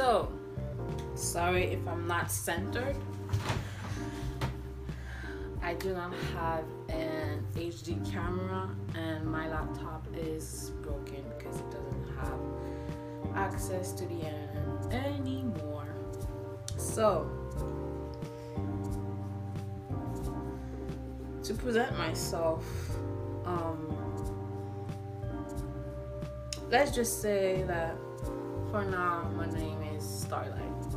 So, sorry if I'm not centered. I do not have an HD camera, and my laptop is broken because it doesn't have access to the internet anymore. So, to present myself, um, let's just say that for now my name Starlight.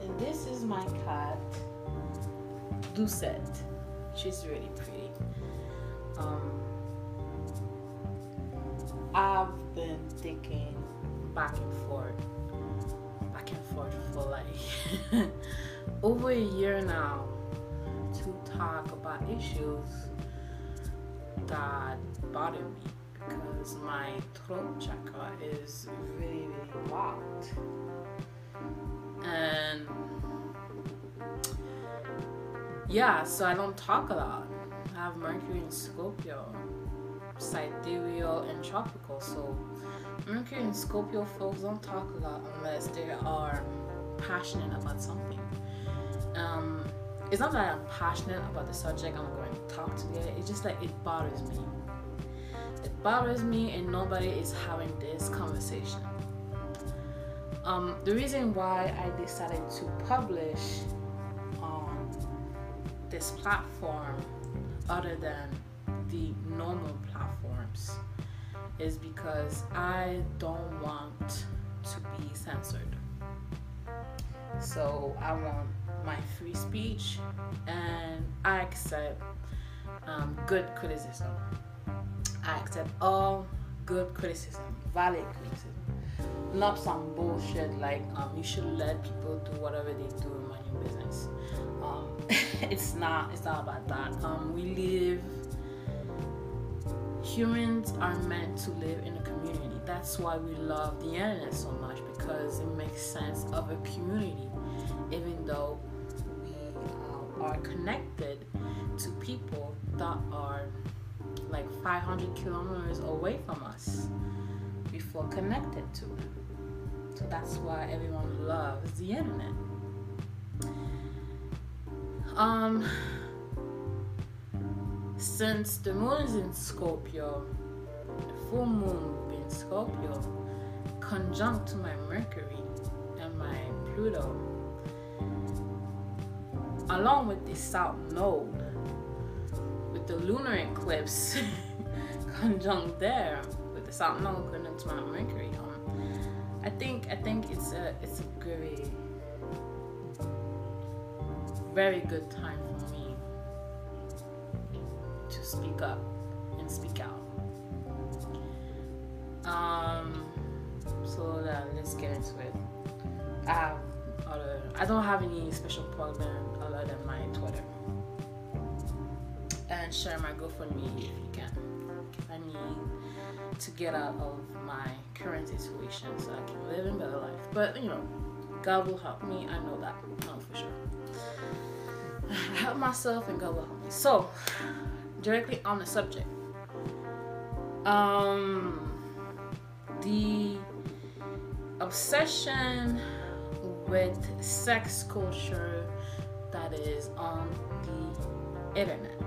And this is my cat, Lucette. She's really pretty. Um, I've been thinking back and forth, back and forth for like over a year now to talk about issues that bother me because my throat chakra is really, really blocked. And yeah, so I don't talk a lot. I have Mercury in Scorpio, sidereal and tropical. So Mercury and Scorpio folks don't talk a lot unless they are passionate about something. Um, it's not that I'm passionate about the subject I'm going to talk to today. It's just that it bothers me. It bothers me, and nobody is having this conversation. Um, the reason why I decided to publish on this platform, other than the normal platforms, is because I don't want to be censored. So I want my free speech, and I accept um, good criticism. Accept all good criticism, valid criticism, not some bullshit like um, you should let people do whatever they do in my your business. Um, it's not. It's not about that. Um, we live. Humans are meant to live in a community. That's why we love the internet so much because it makes sense of a community, even though we uh, are connected to people that are like 500 kilometers away from us before connected to. So that's why everyone loves the internet. Um, since the moon is in Scorpio, the full moon will be in Scorpio, conjunct to my Mercury and my Pluto, along with the South Node the lunar eclipse conjunct there with the South Node conjunct to Mercury. Um, I think I think it's a it's a very very good time for me to speak up and speak out. Um, so let's get into it. I have other I don't have any special program other than my Twitter and share my GoFundMe if you can. I need to get out of my current situation so I can live a better life. But you know, God will help me. I know that. For sure. I help myself and God will help me. So, directly on the subject. Um the obsession with sex culture that is on the internet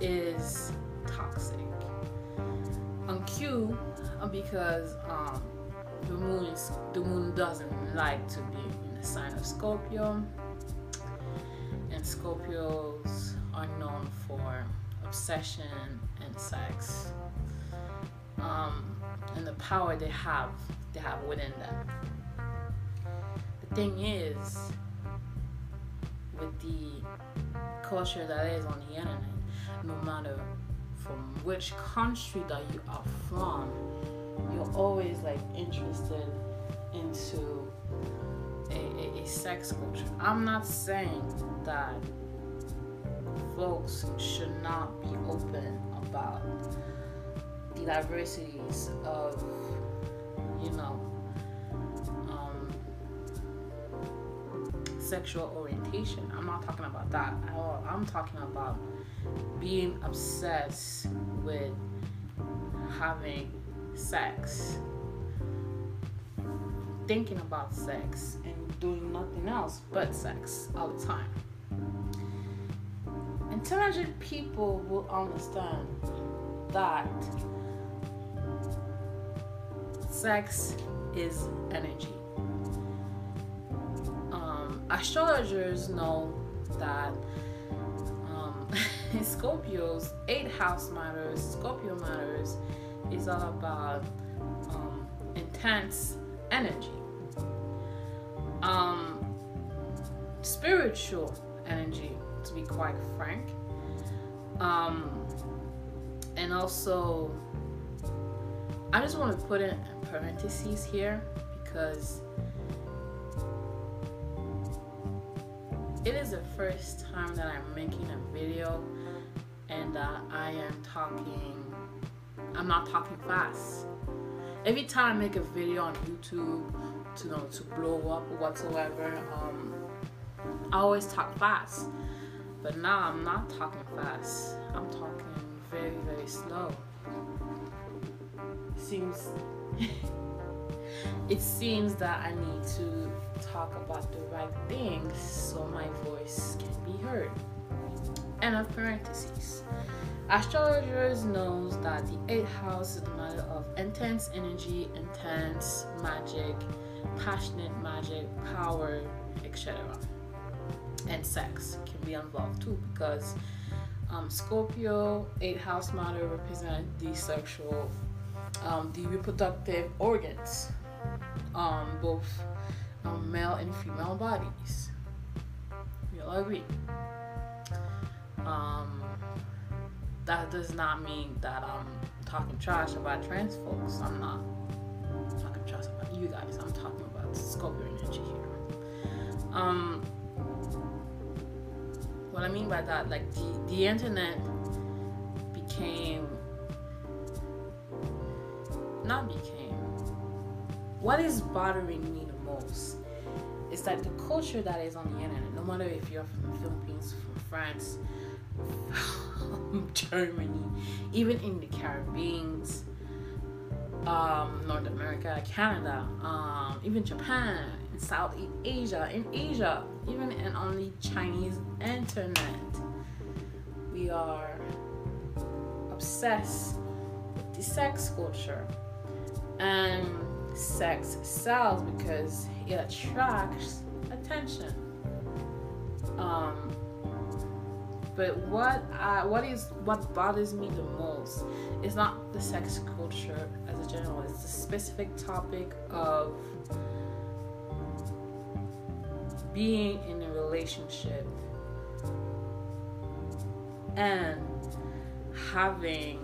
is toxic. On Q, uh, because um, the moon is the moon doesn't like to be in the sign of Scorpio, and Scorpios are known for obsession and sex, um, and the power they have they have within them. The thing is, with the culture that is on the internet no matter from which country that you are from, you're always like interested into a, a, a sex culture. I'm not saying that folks should not be open about the diversities of, you know, um, sexual orientation. I'm not talking about that at all. I'm talking about being obsessed with having sex thinking about sex and doing nothing else but sex all the time. Intelligent people will understand that sex is energy. Um, astrologers know that Scorpio's eight house matters, Scorpio matters, is all about um, intense energy, um, spiritual energy, to be quite frank, um, and also I just want to put in parentheses here because it is the first time that I'm making a video and uh, I am talking, I'm not talking fast. Every time I make a video on YouTube to you know to blow up or whatsoever, um, I always talk fast. But now I'm not talking fast. I'm talking very very slow seems it seems that I need to talk about the right things so my voice can be heard. End of parentheses. Astrologers knows that the eighth house is the matter of intense energy, intense magic, passionate magic, power, etc. And sex can be involved too because um, Scorpio, eighth house matter represent the sexual um, the reproductive organs, um, both um, male and female bodies. All agree. Um, that does not mean that I'm talking trash about trans folks. I'm not talking trash about you guys. I'm talking about Scorpio energy here. Um, what I mean by that, like the the internet became not became. What is bothering me the most is that the culture that is on the internet, no matter if you're from the Philippines, from France, Germany, even in the Caribbean, um, North America, Canada, um, even Japan, in Southeast Asia, in Asia, even in on the Chinese internet, we are obsessed with the sex culture and sex sells because it attracts attention. Um, but what I, what is what bothers me the most is not the sex culture as a general. It's the specific topic of being in a relationship and having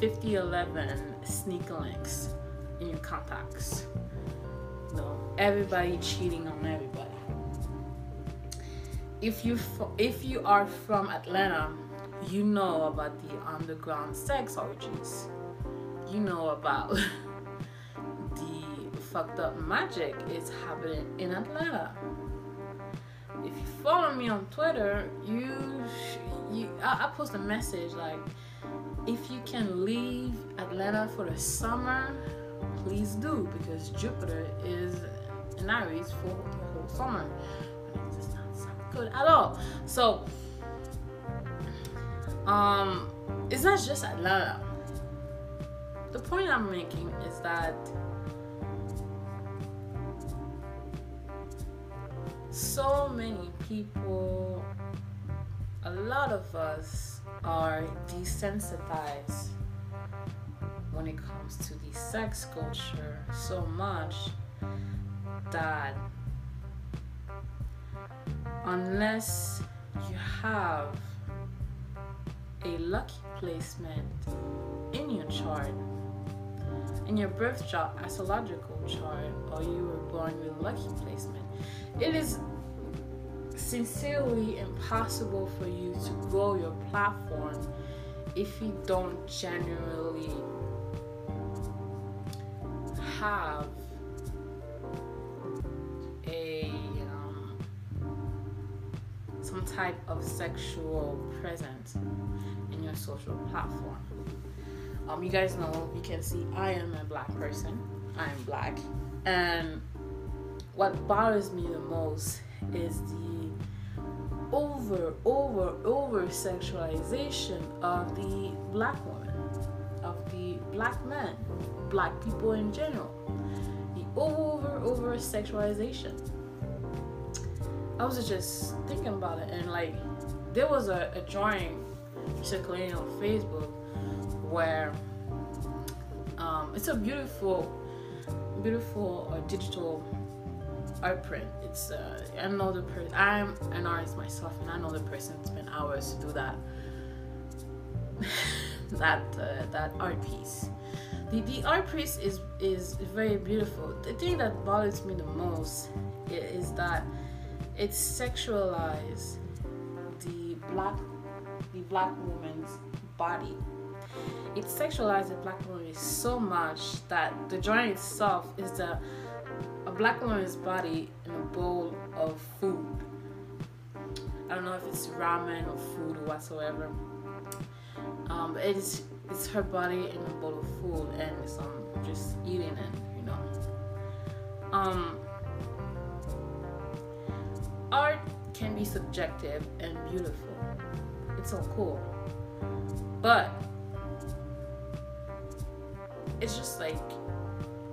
5011 sneak links in your contacts. You know, everybody cheating on everybody. If you if you are from Atlanta, you know about the underground sex orgies. You know about the fucked up magic is happening in Atlanta. If you follow me on Twitter, you you I, I post a message like if you can leave Atlanta for the summer, please do because Jupiter is in Aries for the whole summer. Good at all. So, um, it's not just Atlanta. The point I'm making is that so many people, a lot of us are desensitized when it comes to the sex culture so much that unless you have a lucky placement in your chart, in your birth chart, astrological chart, or you were born with lucky placement, it is sincerely impossible for you to grow your platform if you don't genuinely have type of sexual presence in your social platform. Um, you guys know you can see I am a black person. I am black. And what bothers me the most is the over, over, over sexualization of the black woman, of the black man, black people in general. The over, over sexualization. I was just thinking about it, and like, there was a, a drawing circulating on Facebook where um, it's a beautiful, beautiful uh, digital art print. It's uh, I know the person. I'm an artist myself, and I know the person spent hours to do that. that uh, that art piece. The, the art piece is is very beautiful. The thing that bothers me the most is that it sexualizes the black the black woman's body. It sexualizes the black woman so much that the drawing itself is the a black woman's body in a bowl of food. I don't know if it's ramen or food or whatsoever. Um, it's it's her body in a bowl of food and it's um just eating it, you know. Um, art can be subjective and beautiful. It's so cool, but it's just like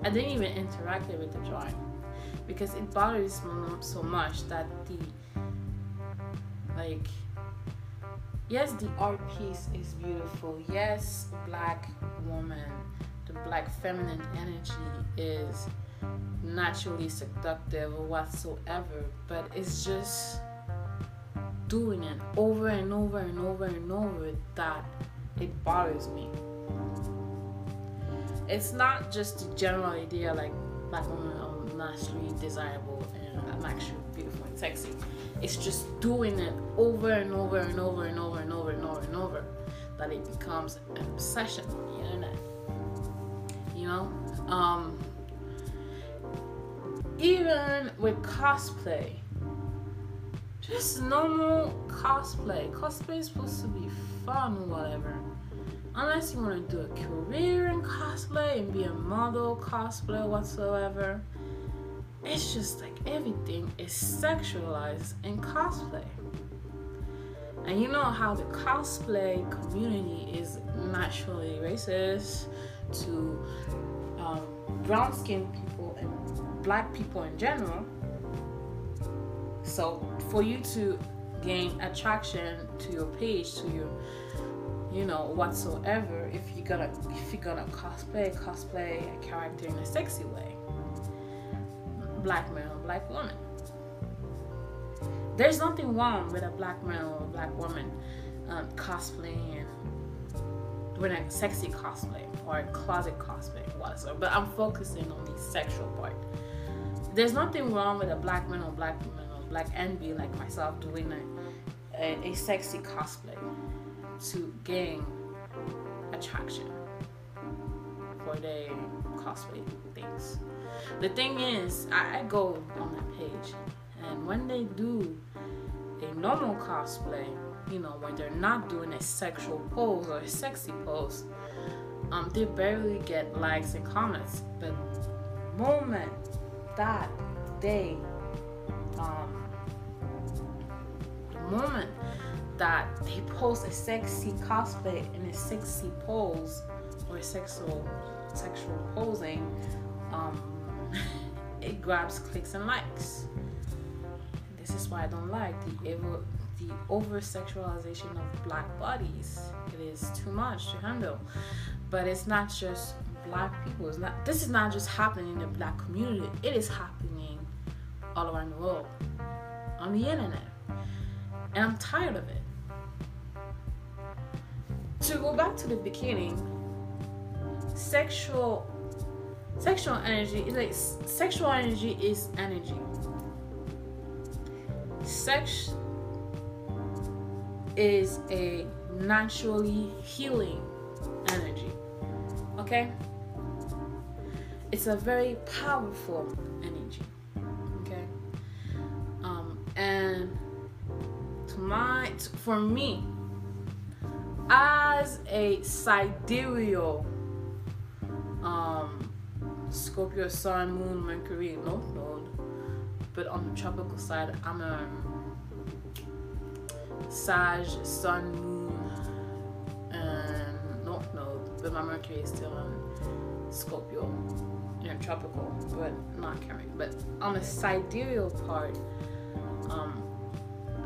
I didn't even interact with the drawing because it bothers me so much that the like yes the art piece is beautiful yes black woman the black feminine energy is naturally seductive or whatsoever but it's just doing it over and over and over and over that it bothers me it's not just the general idea like black women are naturally desirable and I'm actually beautiful and sexy. It's just doing it over and over and over and over and over and over and over that it becomes an obsession on the internet. You know? Um, even with cosplay, just normal cosplay. Cosplay is supposed to be fun or whatever. Unless you want to do a career in cosplay and be a model cosplay whatsoever. It's just like everything is sexualized in cosplay. And you know how the cosplay community is naturally racist to um, brown skinned people black people in general. So for you to gain attraction to your page to your you know whatsoever if you're gonna if you're gonna cosplay cosplay a character in a sexy way. Black man or black woman. There's nothing wrong with a black man or a black woman um, cosplaying doing a sexy cosplay or a closet cosplay whatsoever but i'm focusing on the sexual part there's nothing wrong with a black man or black woman or black envy like myself doing a, a, a sexy cosplay to gain attraction for their cosplay things. The thing is, I, I go on that page, and when they do a normal cosplay, you know, when they're not doing a sexual pose or a sexy pose, um, they barely get likes and comments. But moment that day, um, the moment that they post a sexy cosplay in a sexy pose or sexual sexual posing, um, it grabs clicks and likes. This is why I don't like the ever the over sexualization of black bodies. It is too much to handle. But it's not just black people. It's not this is not just happening in the black community. It is happening all around the world. On the internet. And I'm tired of it to go back to the beginning, sexual sexual energy is like sexual energy is energy. Sex is a naturally healing energy. Okay? It's a very powerful energy. Okay? Um and to my for me as a sidereal um, Scorpio, Sun, Moon, Mercury, North Node. But on the tropical side, I'm a Sag, Sun, Moon, and North Node. But my Mercury is still on Scorpio, you know, tropical, but not carrying. But on the sidereal part, um,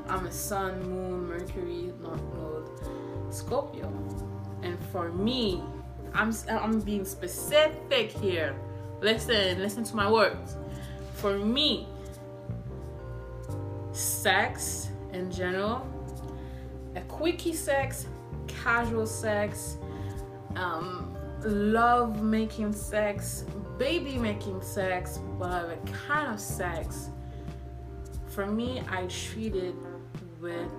I'm a Sun, Moon, Mercury, North Node, Scorpio. And for me, I'm I'm being specific here. Listen, listen to my words. For me, sex in general, a quickie sex, casual sex, um, love making sex, baby making sex, whatever kind of sex. For me, I treat it with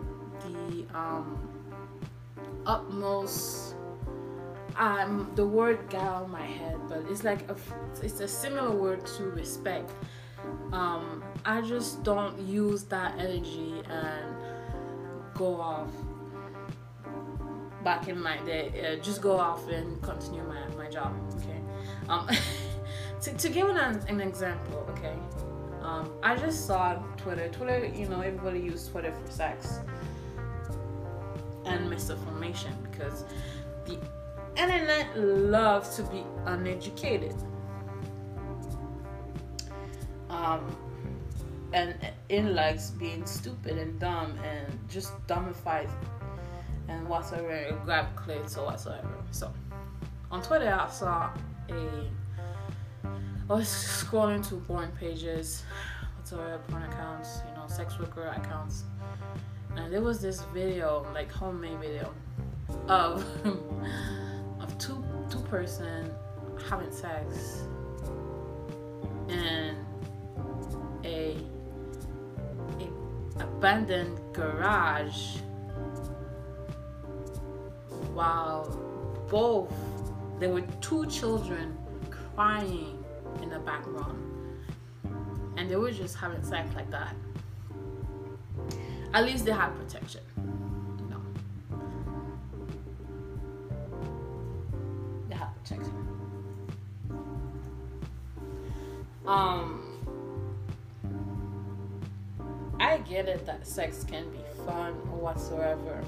the um, utmost um the word got of my head but it's like a it's a similar word to respect. Um i just don't use that energy and go off back in my day. Uh, just go off and continue my, my job okay? Um to, to give an, an example okay um i just saw twitter twitter you know everybody uses twitter for sex and misinformation because the internet loves to be uneducated. Um, and it likes being stupid and dumb and just dumbified and whatsoever, grab clips or whatsoever. So on Twitter, I saw a. I was scrolling through porn pages, whatsoever, porn accounts, you know, sex worker accounts, and there was this video, like homemade video, of of two two person having sex in a, a abandoned garage while both there were two children crying in the background. And they were just having sex like that. At least they had protection Um, I get it that sex can be fun or whatsoever,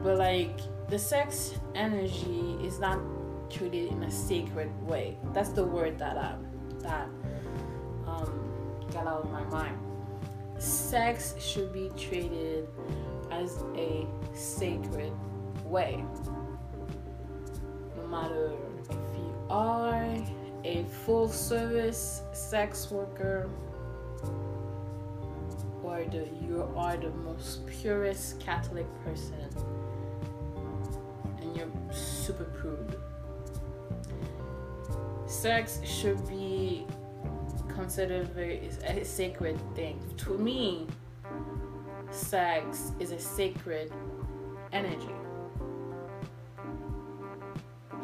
but like the sex energy is not treated in a sacred way. That's the word that I that um, got out of my mind. Sex should be treated as a sacred way, no matter if you are a full service sex worker or the, you are the most purest Catholic person and you're super prude. Sex should be considered very a sacred thing. To me, sex is a sacred energy.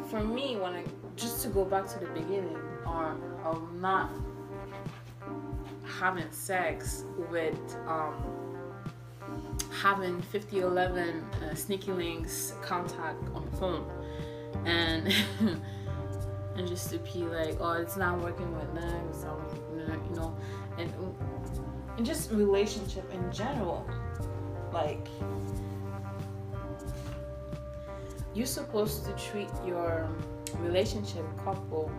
For me, when I just to go back to the beginning, or of not having sex with um, having 5011 uh, sneaky links contact on the phone and and just to be like oh it's not working with them so you know and and just relationship in general like you're supposed to treat your relationship couple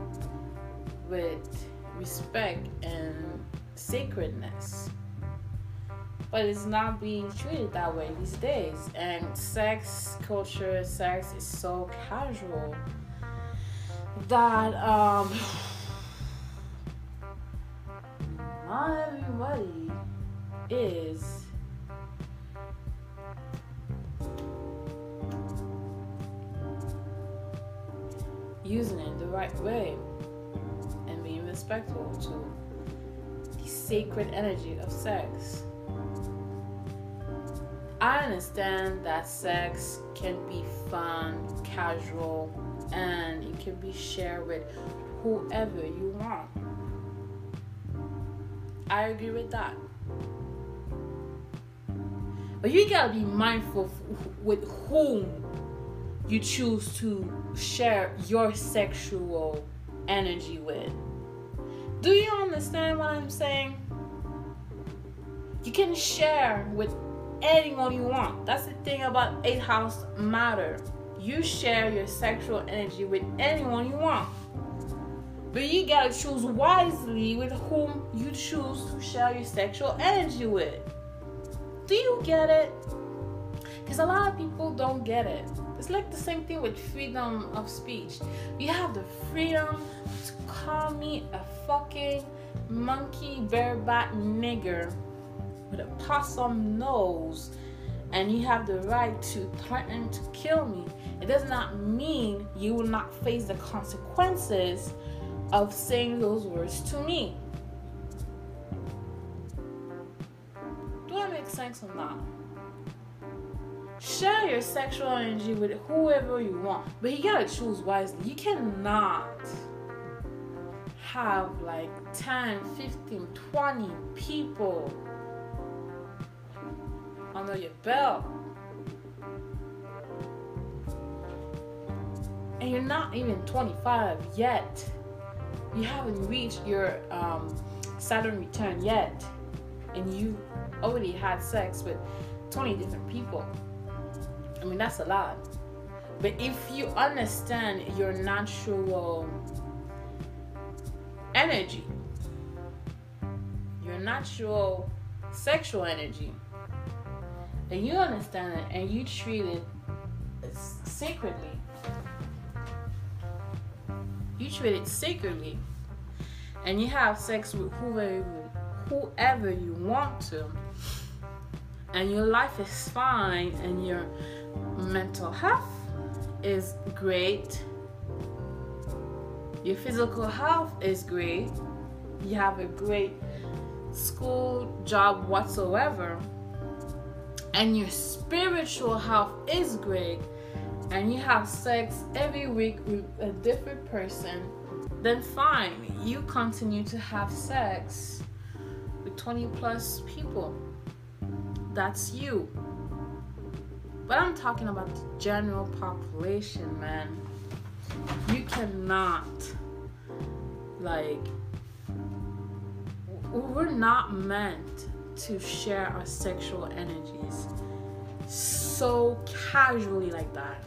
with respect and sacredness. But it's not being treated that way these days and sex culture sex is so casual that um not everybody is using it the right way and being respectful to the sacred energy of sex. I understand that sex can be fun, casual, and it can be shared with whoever you want. I agree with that. But you gotta be mindful with whom you choose to share your sexual energy with. Do you understand what I'm saying? You can share with anyone you want. That's the thing about 8 house matter. You share your sexual energy with anyone you want. But you gotta choose wisely with whom you choose to share your sexual energy with. Do you get it? Because a lot of people don't get it. It's like the same thing with freedom of speech. You have the freedom to call me a fucking monkey bareback nigger with a possum nose, and you have the right to threaten to kill me. It does not mean you will not face the consequences of saying those words to me. Do I make sense or not? Share your sexual energy with whoever you want, but you gotta choose wisely. You cannot have like 10, 15, 20 people under your belt. And you're not even 25 yet. You haven't reached your um, Saturn return yet. And you already had sex with 20 different people. I mean, that's a lot. But if you understand your natural energy, your natural sexual energy, and you understand it and you treat it sacredly, you treat it secretly and you have sex with whoever, whoever you want to, and your life is fine, and your mental health is great. Your physical health is great. You have a great school, job, whatsoever. And your spiritual health is great. And you have sex every week with a different person. Then fine, you continue to have sex with 20 plus people. That's you. But I'm talking about the general population, man. You cannot, like, we're not meant to share our sexual energies so casually like that.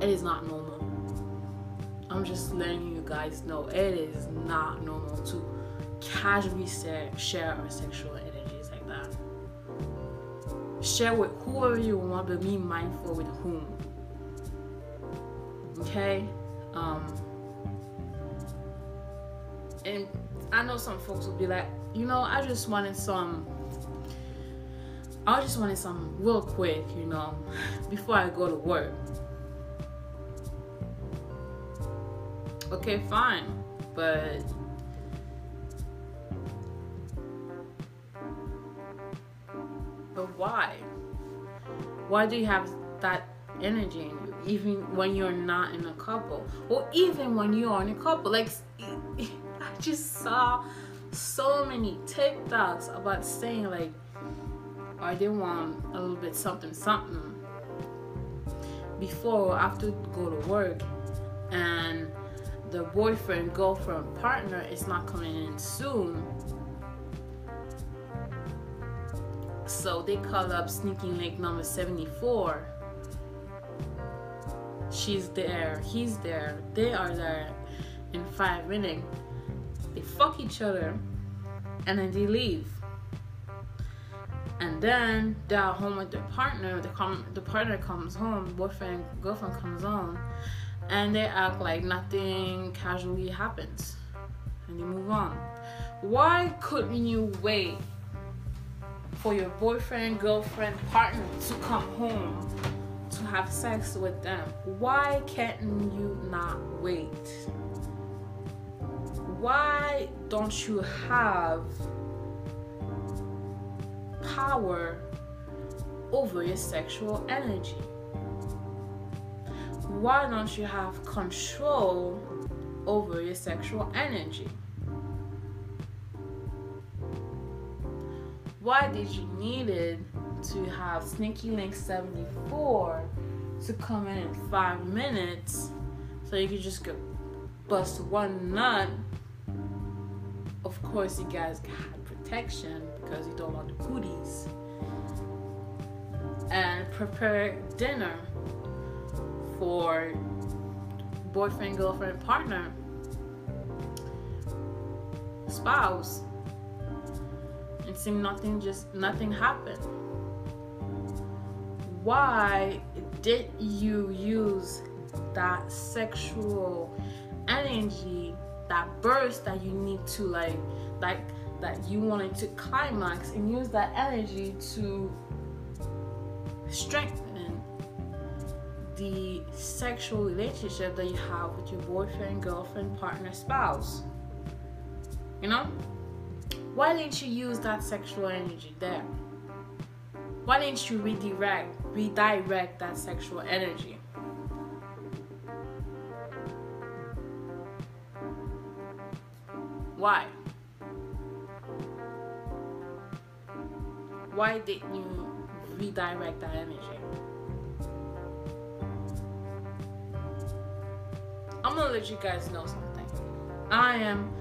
It is not normal. I'm just letting you guys know it is not normal to casually share our sexual energies like that share with whoever you want, but be mindful with whom. Okay? Um, and I know some folks will be like, you know, I just wanted some. I just wanted some real quick, you know, before I go to work. Okay, fine, but But why? Why do you have that energy in you, even when you're not in a couple, or even when you are in a couple? Like, I just saw so many TikToks about saying like, I didn't want a little bit something something before or after to go to work, and the boyfriend, girlfriend, partner is not coming in soon So they call up sneaking link number 74. She's there, he's there, they are there in five minutes. They fuck each other and then they leave. And then they're home with their partner. The, com- the partner comes home, boyfriend, girlfriend comes home, and they act like nothing casually happens. And they move on. Why couldn't you wait for your boyfriend, girlfriend, partner to come home to have sex with them. Why can't you not wait? Why don't you have power over your sexual energy? Why don't you have control over your sexual energy? why did you needed to have Sneaky Link 74 to come in in five minutes so you could just go bust one nut, of course you guys got protection because you don't want the goodies. And prepare dinner for boyfriend, girlfriend, partner, spouse. It seemed nothing just nothing happened. Why did you use that sexual energy, that burst that you need to like like that you wanted to climax and use that energy to strengthen the sexual relationship that you have with your boyfriend, girlfriend, partner, spouse. You know? Why didn't you use that sexual energy there? Why didn't you redirect redirect that sexual energy? Why? Why didn't you redirect that energy? I'm gonna let you guys know something. I am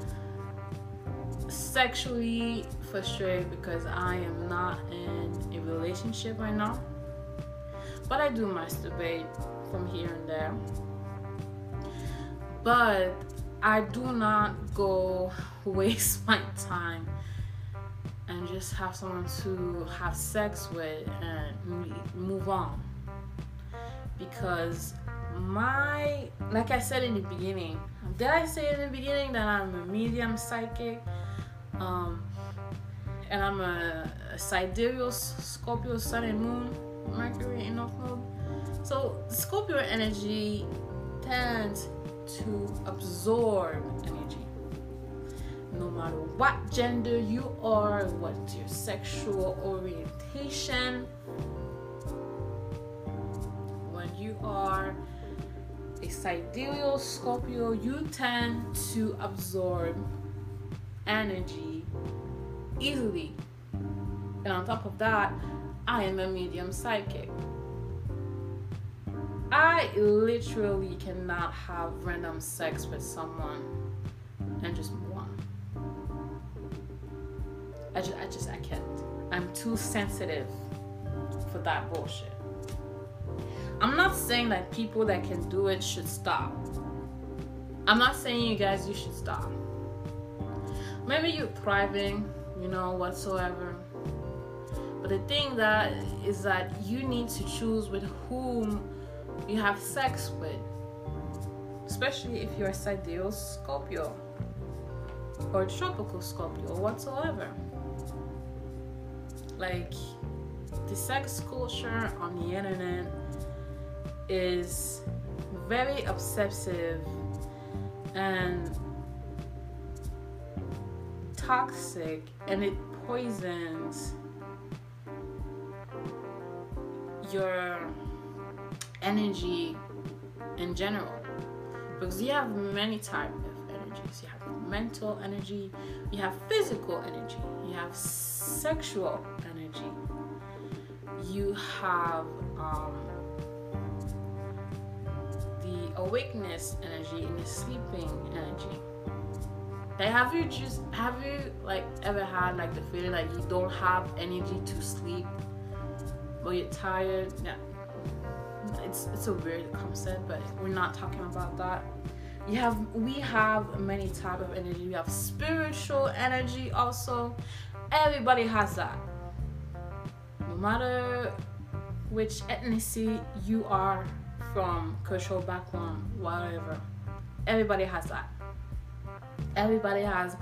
sexually frustrated because I am not in a relationship right now. But I do masturbate from here and there. But I do not go waste my time and just have someone to have sex with and move on. Because my, like I said in the beginning, did I say in the beginning that I'm a medium psychic? Um, and I'm a, a sidereal Scorpio Sun and Moon, Mercury in North Node. So Scorpio energy tends to absorb. No matter what gender you are, what your sexual orientation, when you are a sidereal Scorpio, you tend to absorb energy easily. And on top of that, I am a medium psychic. I literally cannot have random sex with someone and just. I just, I just, I can't. I'm too sensitive for that bullshit. I'm not saying that people that can do it should stop. I'm not saying you guys you should stop. Maybe you're thriving, you know, whatsoever. But the thing that is that you need to choose with whom you have sex with. Especially if you're a sidereal Scorpio or tropical Scorpio or whatsoever. Like the sex culture on the internet is very obsessive and toxic and it poisons your energy in general. Because you have many types of energies. You have mental energy you have physical energy. You have sexual energy. You have um, the awakeness energy and the sleeping energy. Like have you just have you like ever had like the feeling like you don't have energy to sleep but you're tired? Yeah it's it's a weird concept but we're not talking about that you have we have many type of energy. We have spiritual energy also. Everybody has that. No matter which ethnicity you are from cultural background whatever. Everybody has that. Everybody has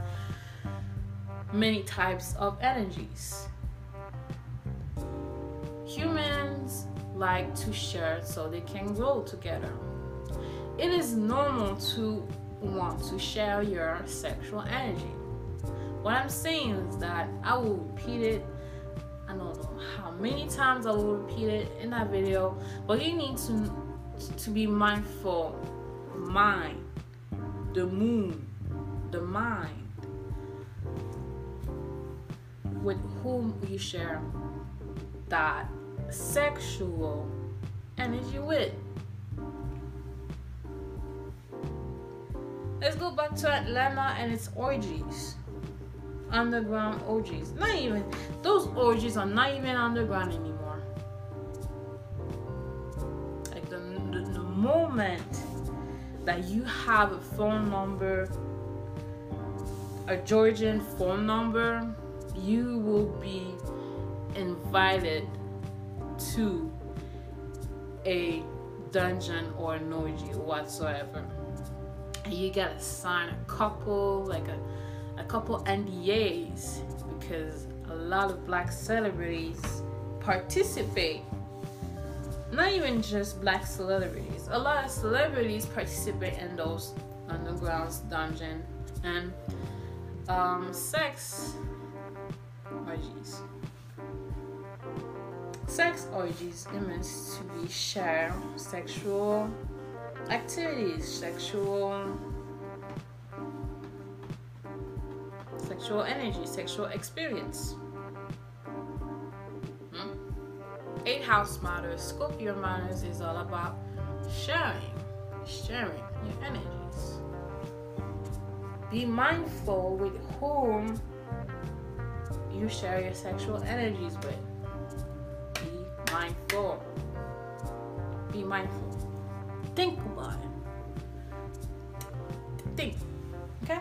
many types of energies. Humans like to share so they can grow together. It is normal to want to share your sexual energy. What I'm saying is that I will repeat it. I don't know how many times I will repeat it in that video, but you need to to be mindful. Mind, the moon, the mind, with whom you share that sexual energy with. Let's go back to Atlanta and its orgies. Underground orgies. Not even those orgies are not even underground anymore. Like the, the, the moment that you have a phone number, a Georgian phone number, you will be invited to a dungeon or an orgy whatsoever. You gotta sign a couple, like a, a couple NDAs because a lot of black celebrities participate. Not even just black celebrities. A lot of celebrities participate in those underground dungeon and um, sex orgies. Sex orgies it means to be share sexual activities, sexual sexual energy, sexual experience. Hmm? Eight house matters, Scorpio matters is all about sharing, sharing your energies. Be mindful with whom you share your sexual energies with Be mindful. Be mindful. Think about it. Think. Okay?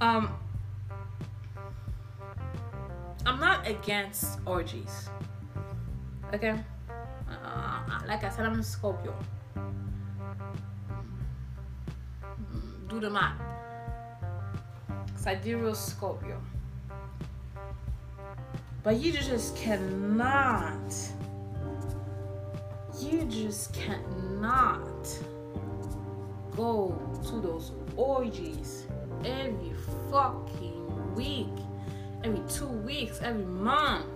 Um I'm not against orgies. Okay? Uh, like I said, I'm a Scorpio. Do the math. Sidereal Scorpio. But you just cannot, you just cannot go to those orgies every fucking week, every two weeks, every month,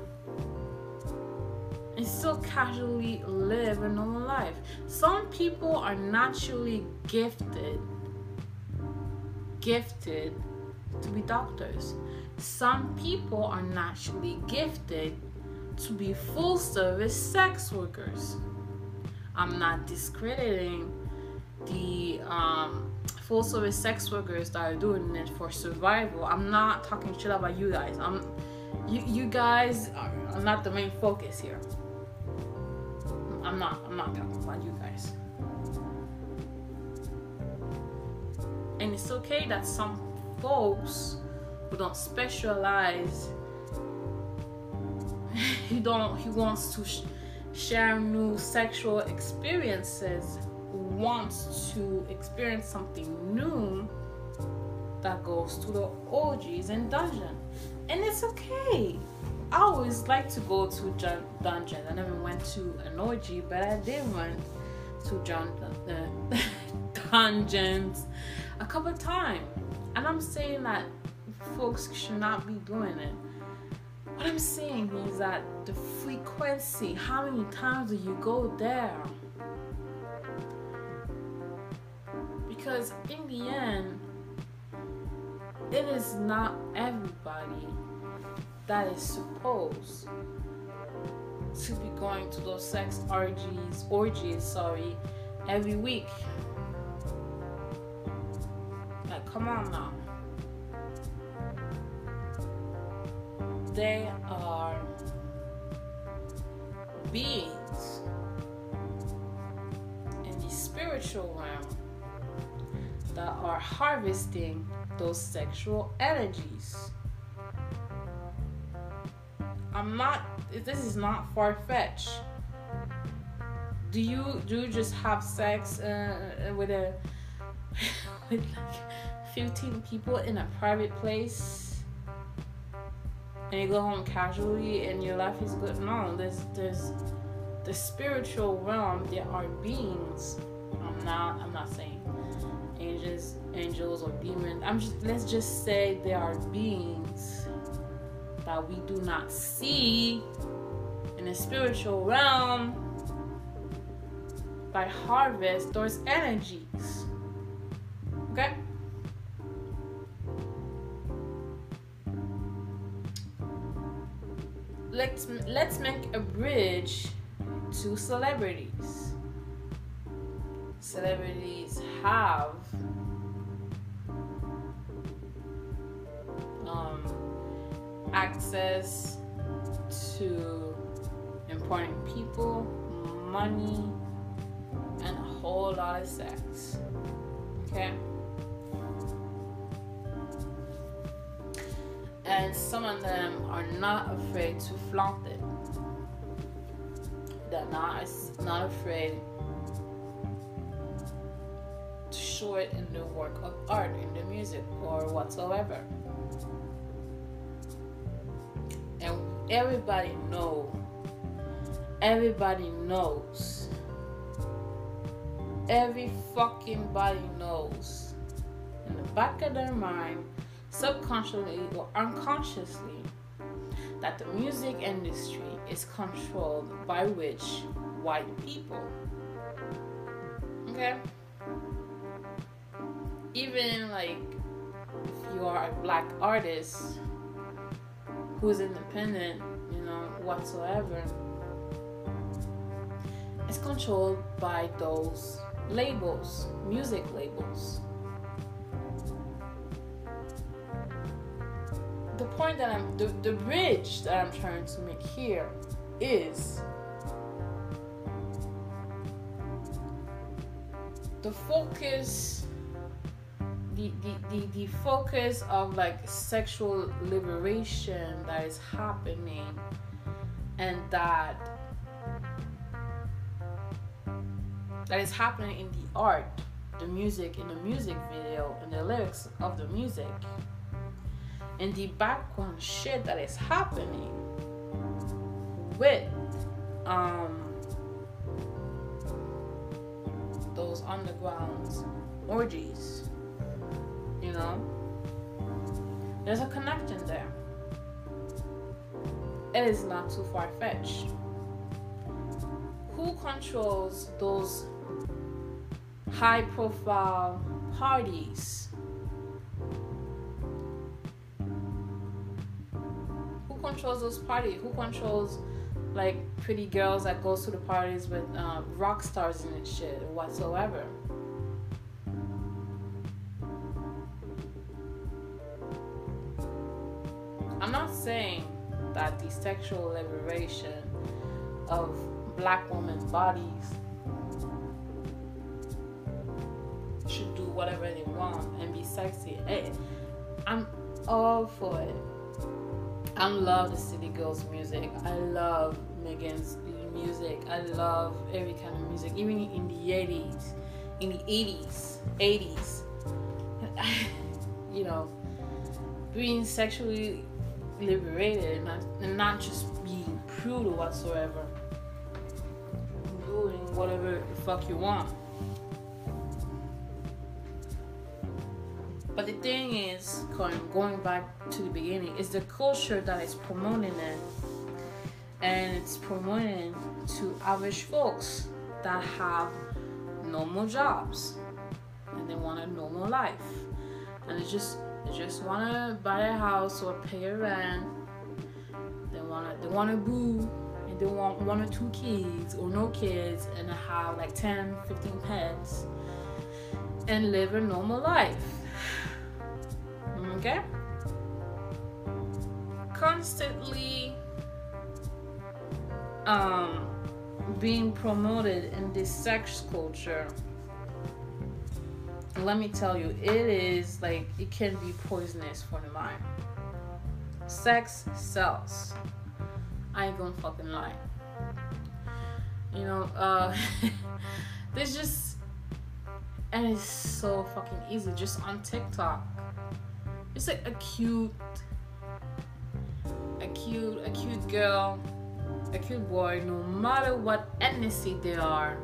and still casually live a normal life. Some people are naturally gifted, gifted to be doctors some people are naturally gifted to be full service sex workers. I'm not discrediting the um, full service sex workers that are doing it for survival. I'm not talking shit about you guys. I'm you you guys are not the main focus here. I'm not I'm not talking about you guys. And it's okay that some folks who don't specialize he don't he wants to sh- share new sexual experiences wants to experience something new that goes to the orgies and dungeon. And it's okay. I always like to go to dungeons i never went to an orgy but i did went to uh, dungeons a couple of times and i'm saying that folks should not be doing it. What I'm saying is that the frequency, how many times do you go there? Because in the end, it is not everybody that is supposed to be going to those sex orgies, orgies, sorry, every week. Like, come on now. They are beings in the spiritual realm that are harvesting those sexual energies. I'm not, this is not far fetched. Do you do you just have sex uh, with a with like 15 people in a private place? And you go home casually and your life is good. No, there's there's the spiritual realm. There are beings. I'm not. I'm not saying angels, angels or demons. I'm just. Let's just say there are beings that we do not see in the spiritual realm by harvest those energies. Okay. let's let's make a bridge to celebrities. Celebrities have um, access to important people, money, and a whole lot of sex. Okay. And some of them are not afraid to flaunt it. They're not, not afraid to show it in the work of art, in the music, or whatsoever. And everybody know, everybody knows, every fucking body knows in the back of their mind, subconsciously or unconsciously, that the music industry is controlled by which white people. Okay? Even like if you are a black artist who's independent, you know, whatsoever, it's controlled by those labels, music labels. The point that I'm, the, the bridge that I'm trying to make here is the focus the, the, the, the focus of like sexual liberation that is happening and that that is happening in the art the music in the music video and the lyrics of the music and the background shit that is happening with um those underground orgies you know? There's a connection there. It is not too far-fetched. Who controls those high profile parties controls those parties who controls like pretty girls that goes to the parties with uh, rock stars and shit whatsoever I'm not saying that the sexual liberation of black women's bodies should do whatever they want and be sexy. Hey, I'm all for it. I love the City Girls music. I love Megan's music. I love every kind of music, even in the 80s, in the 80s, 80s. you know, being sexually liberated and not, not just being or whatsoever. Doing whatever the fuck you want. Thing is, going, going back to the beginning, is the culture that is promoting it. And it's promoting to average folks that have normal jobs and they want a normal life. And it's just they just wanna buy a house or pay a rent. They wanna they wanna boo and they want one or two kids or no kids and have like 10, 15 pets and live a normal life. Okay? Constantly um being promoted in this sex culture let me tell you, it is like it can be poisonous for the mind. Sex sells. I ain't gonna fucking lie. You know, uh there's just and it's so fucking easy just on TikTok. It's like a cute a cute a cute girl, a cute boy, no matter what ethnicity they are.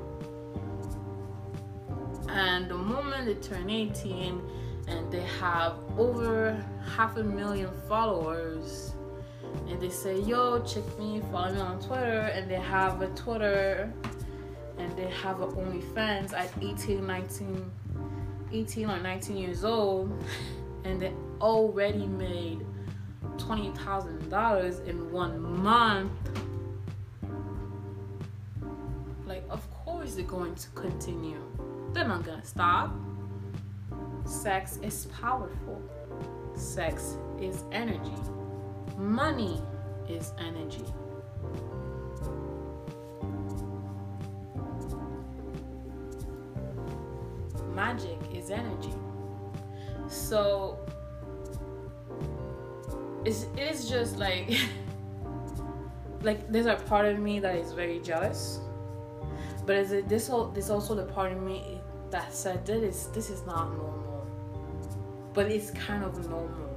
And the moment they turn 18 and they have over half a million followers and they say yo check me follow me on twitter and they have a twitter and they have a onlyfans at 18 19 18 or 19 years old and they already made $20000 in one month like of course they're going to continue they're not gonna stop. Sex is powerful. Sex is energy. money is energy. Magic is energy. So it's, it is just like like there's a part of me that is very jealous but is it this this also the part of me that said this is this is not normal but it's kind of normal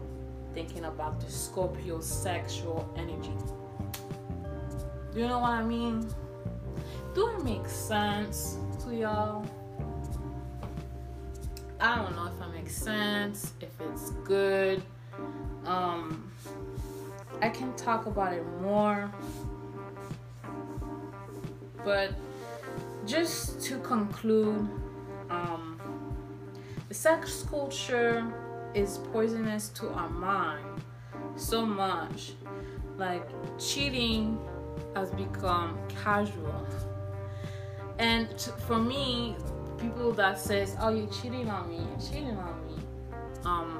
thinking about the scorpio sexual energy. Do you know what i mean? Do it make sense to y'all? I don't know if it makes sense if it's good um I can talk about it more. But just to conclude, um, the sex culture is poisonous to our mind so much. Like cheating has become casual. And for me, people that says, "Oh, you're cheating on me, you're cheating on me," um,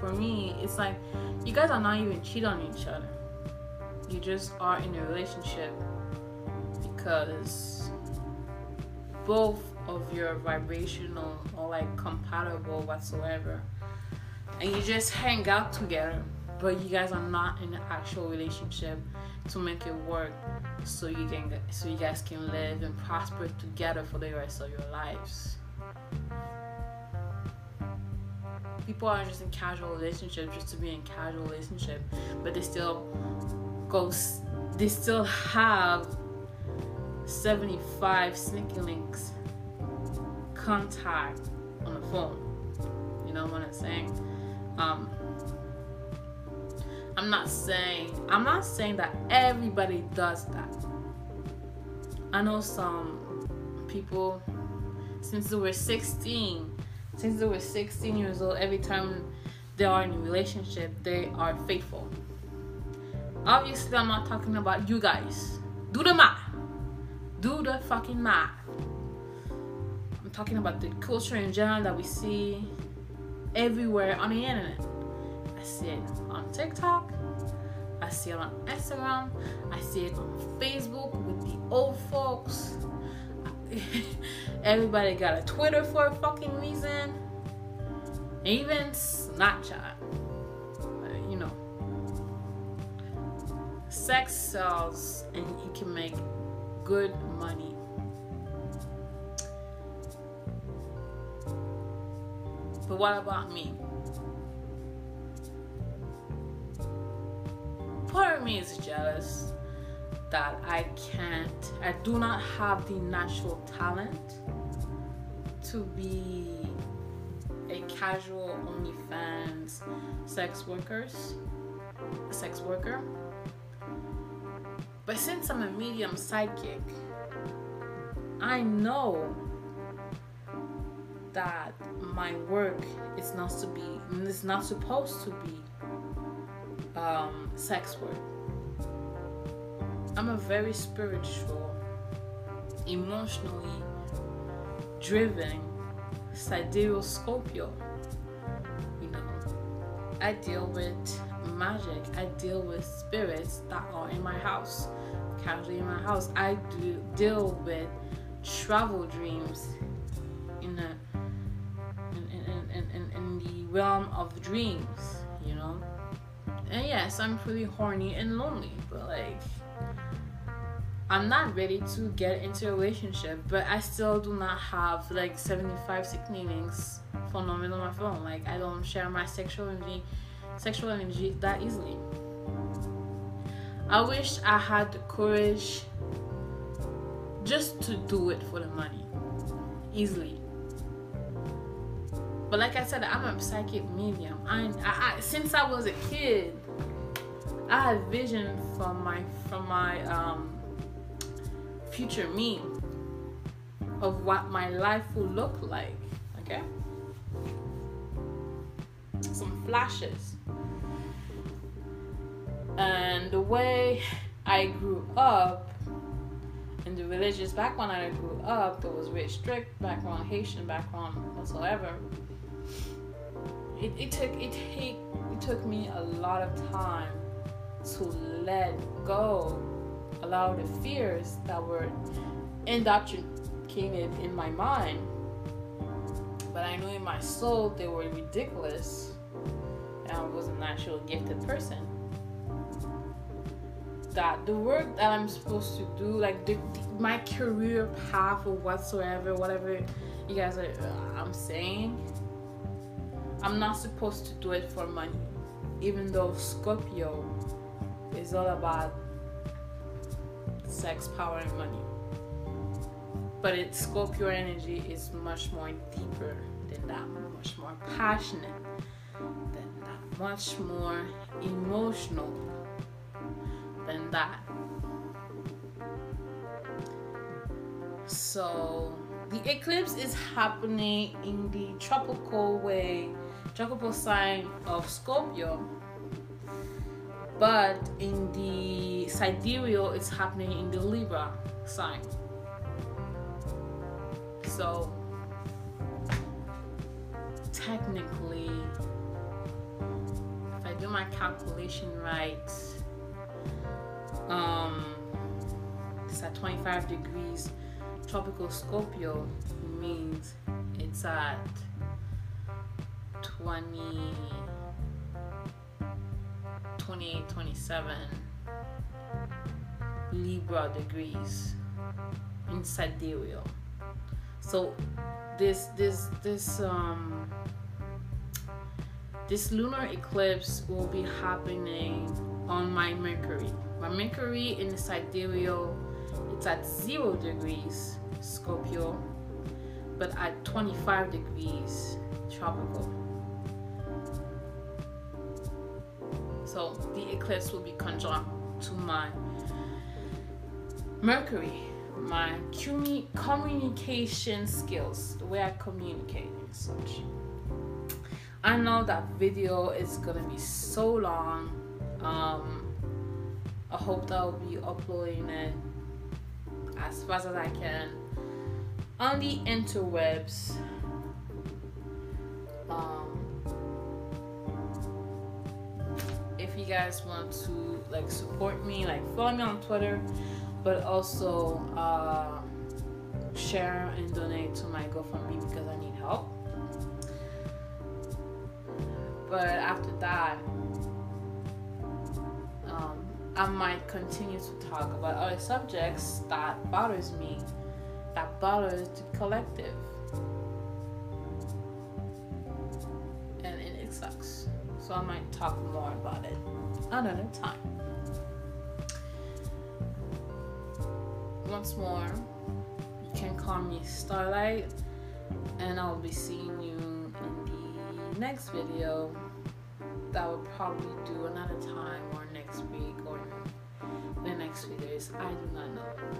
for me, it's like you guys are not even cheating on each other. You just are in a relationship because both of your vibrational or like compatible whatsoever. And you just hang out together, but you guys are not in an actual relationship to make it work so you can so you guys can live and prosper together for the rest of your lives. People are just in casual relationships just to be in casual relationship, but they still go. They still have 75 sneaky links contact on the phone. You know what I'm saying? Um, I'm not saying I'm not saying that everybody does that. I know some people since they were 16 since they were 16 years old, every time they are in a relationship, they are faithful. Obviously, I'm not talking about you guys. Do the math. Do the fucking math. I'm talking about the culture in general that we see everywhere on the internet. I see it on TikTok. I see it on Instagram. I see it on Facebook with the old folks. Everybody got a Twitter for a fucking reason. Even Snapchat. You know. Sex sells and you can make good money. But what about me? Part of me is jealous that I can't, I do not have the natural talent to be a casual OnlyFans sex workers, sex worker. But since I'm a medium psychic, I know that my work is not to be, is not supposed to be um, sex work I'm a very spiritual, emotionally driven sidereal Scorpio. You know, I deal with magic. I deal with spirits that are in my house, casually in my house. I do deal with travel dreams in the in, the realm of dreams, you know. And yes, I'm pretty horny and lonely, but like I'm not ready to get into a relationship, but I still do not have like 75 signalings for numbers on my phone. Like I don't share my sexual energy, sexual energy that easily. I wish I had the courage just to do it for the money, easily. But like I said, I'm a psychic medium. I, I, I since I was a kid, I had vision from my from my um future me of what my life will look like. Okay? Some flashes. And the way I grew up in the religious background I grew up, it was very strict background, Haitian background whatsoever. It, it took it take it took me a lot of time to let go, allow the fears that were indoctrinated in my mind, but I knew in my soul they were ridiculous, and I was a natural gifted person. That the work that I'm supposed to do, like the, my career path or whatsoever, whatever you guys are, uh, I'm saying, I'm not supposed to do it for money, even though Scorpio is all about sex, power, and money. But its Scorpio energy is much more deeper than that, much more passionate than that, much more emotional than that. So the eclipse is happening in the tropical way, tropical sign of Scorpio but in the sidereal it's happening in the libra sign. So technically if i do my calculation right um it's at 25 degrees. Tropical scorpio means it's at 20 28, 27 Libra degrees in sidereal. So this this this um this lunar eclipse will be happening on my Mercury. My Mercury in sidereal it's at zero degrees Scorpio, but at 25 degrees tropical. So the eclipse will be conjunct to my Mercury, my communication skills, the way I communicate and such. I know that video is gonna be so long. Um, I hope that I'll be uploading it as fast as I can on the interwebs. Guys want to like support me, like follow me on Twitter, but also uh, share and donate to my GoFundMe because I need help. But after that, um, I might continue to talk about other subjects that bothers me, that bothers the collective. And it, it sucks. So I might talk more about it another time. Once more, you can call me Starlight, and I'll be seeing you in the next video that will probably do another time or next week or the next few days. I do not know.